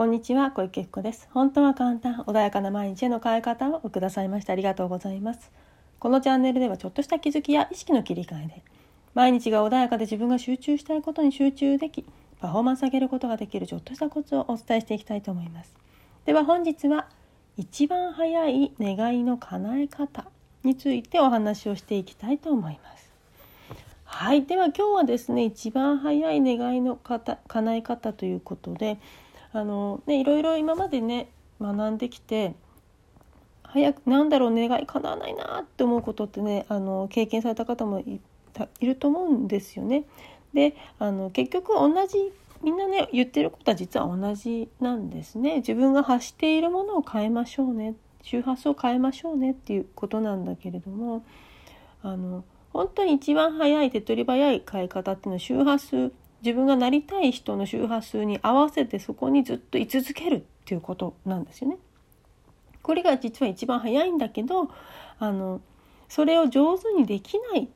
こんにちは小池子です。本当は簡単穏やかな毎日への変え方をくださいましてありがとうございます。このチャンネルではちょっとした気づきや意識の切り替えで毎日が穏やかで自分が集中したいことに集中できパフォーマンス上げることができるちょっとしたコツをお伝えしていきたいと思います。では本日は一番早い願いの叶え方についてお話をしていきたいと思います。はい。では今日はですね一番早い願いの方叶え方ということであの、ね、いろいろ今までね学んできて早くなんだろう願い叶わないなって思うことってねあの経験された方もいいると思うんですよね。であの結局同じみんなね言ってることは実は同じなんですね。自分が発しているものを変えましょうね周波数を変えましょうねっていうことなんだけれどもあの本当に一番早い手っ取り早い変え方っていうのは周波数自分がなりたい人の周波数に合わせてそこにずっと居続けるっていうことなんですよね。これが実は一番早いんだけどあのそれを上手にできない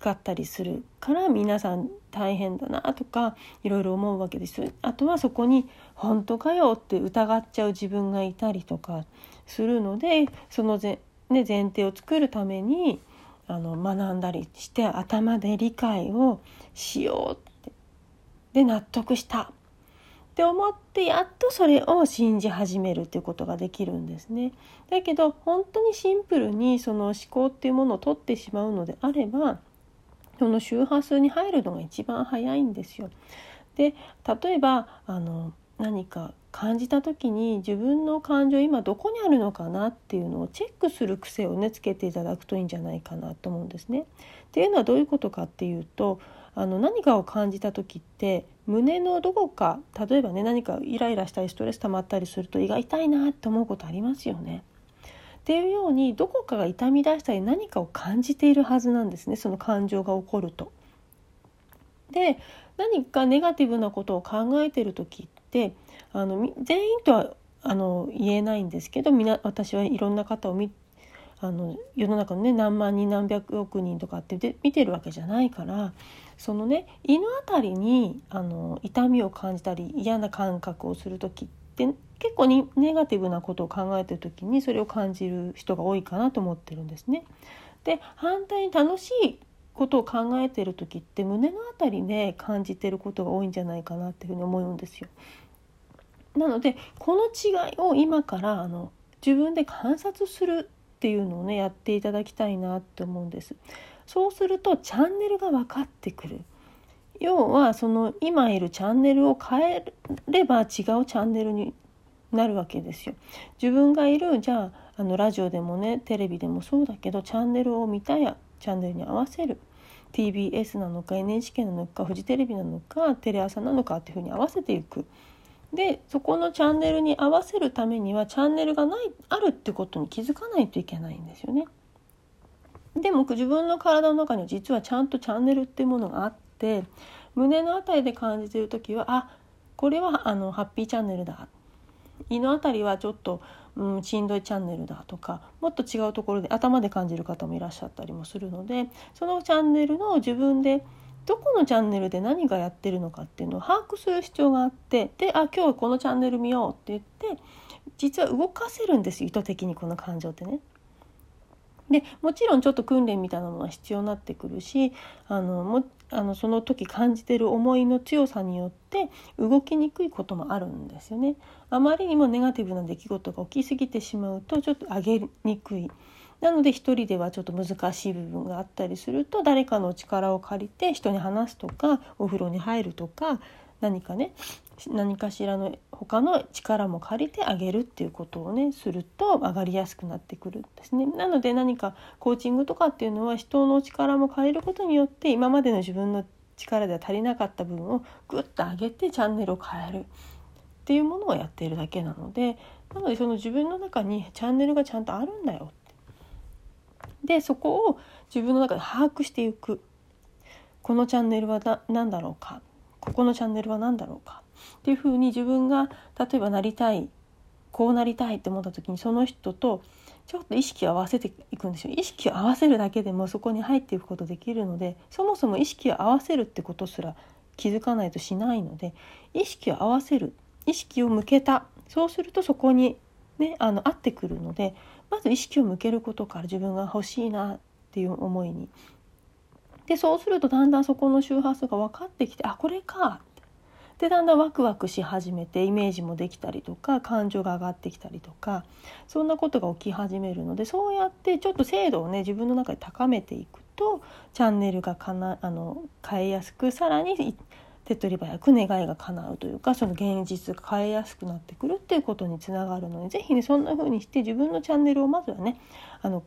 かったりするから皆さん大変だなとかいろいろ思うわけですあとはそこに「本当かよ」って疑っちゃう自分がいたりとかするのでその前,、ね、前提を作るためにあの学んだりして頭で理解をしようで納得したって思ってやっとそれを信じ始めるっていうことができるんですね。だけど本当にシンプルにその思考っていうものを取ってしまうのであればその周波数に入るのが一番早いんですよ。で例えばあの何か感じた時に自分の感情今どこにあるのかなっていうのをチェックする癖をねつけていただくといいんじゃないかなと思うんですね。っていうのはどういうことかっていうとあの何かを感じた時って胸のどこか例えばね何かイライラしたりストレス溜まったりすると胃が痛いなって思うことありますよね。っていうようにどこかが痛み出したり何かを感じているはずなんですねその感情が起こると。で何かネガティブなことを考えてる時ってあの全員とはあの言えないんですけどみ私はいろんな方を見あの世の中のね何万人何百億人とかってで見てるわけじゃないからそのね胃の辺りにあの痛みを感じたり嫌な感覚をする時って結構にネガティブなことを考えてる時にそれを感じる人が多いかなと思ってるんですね。で反対に楽しいことを考えてる時って胸の辺りで感じてることが多いんじゃないかなっていうふうに思うんですよ。なのでこの違いを今からあの自分で観察するっていうのをねやっていただきたいなって思うんです。そうするとチャンネルが分かってくる。要はその今いるチャンネルを変えれば違うチャンネルになるわけですよ。自分がいるじゃああのラジオでもねテレビでもそうだけどチャンネルを見たやチャンネルに合わせる TBS なのか NHK なのかフジテレビなのかテレ朝なのかっていうふうに合わせていく。でそこのチャンネルに合わせるためにはチャンネルがないあるってことに気づかないといけないんですよね。でも自分の体の中には実はちゃんとチャンネルっていうものがあって胸の辺りで感じてる時はあこれはあのハッピーチャンネルだ胃の辺りはちょっと、うん、しんどいチャンネルだとかもっと違うところで頭で感じる方もいらっしゃったりもするのでそのチャンネルの自分でどこのチャンネルで何がやってるのかっていうのを把握する必要があってであ今日はこのチャンネル見ようって言って実は動かせるんです意図的にこの感情ってね。でもちろんちょっと訓練みたいなものは必要になってくるしあのもあのその時感じてる思いの強さによって動きにくいこともあるんですよね。あまりにもネガティブな出来事が起きすぎてしまうとちょっと上げにくい。なので一人ではちょっと難しい部分があったりすると誰かの力を借りて人に話すとかお風呂に入るとか何かね何かしらの他の力も借りてあげるっていうことをねすると上がりやすくなってくるんですね。なので何かコーチングとかっていうのは人の力も借りることによって今までの自分の力では足りなかった部分をグッと上げてチャンネルを変えるっていうものをやっているだけなのでなのでその自分の中にチャンネルがちゃんとあるんだよでそこを自分の中で把握していく。このチャンネルは何だろうか。ここのチャンネルは何だろうか。っていうふうに自分が例えばなりたいこうなりたいって思った時にその人とちょっと意識を合わせていくんですよ。意識を合わせるだけでもそこに入っていくことできるのでそもそも意識を合わせるってことすら気づかないとしないので意識を合わせる。意識を向けた。そうするとそこにねあの合ってくるのでまず意識を向けることから自分が欲しいなっていう思いに。でそうするとだんだんそこの周波数が分かってきてあこれかでだんだんワクワクし始めてイメージもできたりとか感情が上がってきたりとかそんなことが起き始めるのでそうやってちょっと精度をね自分の中で高めていくとチャンネルがかなあの変えやすくさらに手っ取り早く願いが叶うというかその現実が変えやすくなってくるっていうことにつながるので是非ねそんな風にして自分のチャンネルをまずはねあの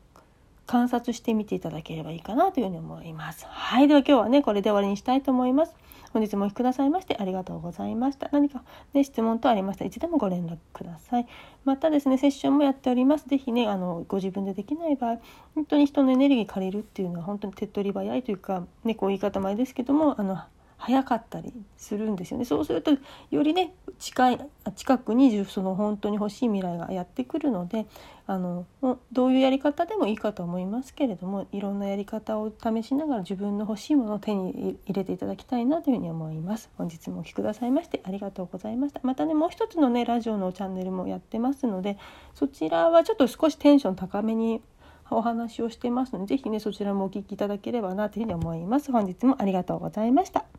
観察してみていただければいいかなというふうに思います。はい。では今日はね、これで終わりにしたいと思います。本日もお聴きくださいましてありがとうございました。何かね、質問等ありましたらいつでもご連絡ください。またですね、セッションもやっております。是非ね、あの、ご自分でできない場合、本当に人のエネルギー借りるっていうのは本当に手っ取り早いというか、ね、こう言い方前ですけども、あの、早かったりするんですよね。そうするとよりね近い近くにその本当に欲しい未来がやってくるのであのどういうやり方でもいいかと思いますけれどもいろんなやり方を試しながら自分の欲しいものを手に入れていただきたいなというふうに思います。本日もお聴きくださいましてありがとうございました。またねもう一つのねラジオのチャンネルもやってますのでそちらはちょっと少しテンション高めにお話をしてますので是非ねそちらもお聴きいただければなというふうに思います。本日もありがとうございました。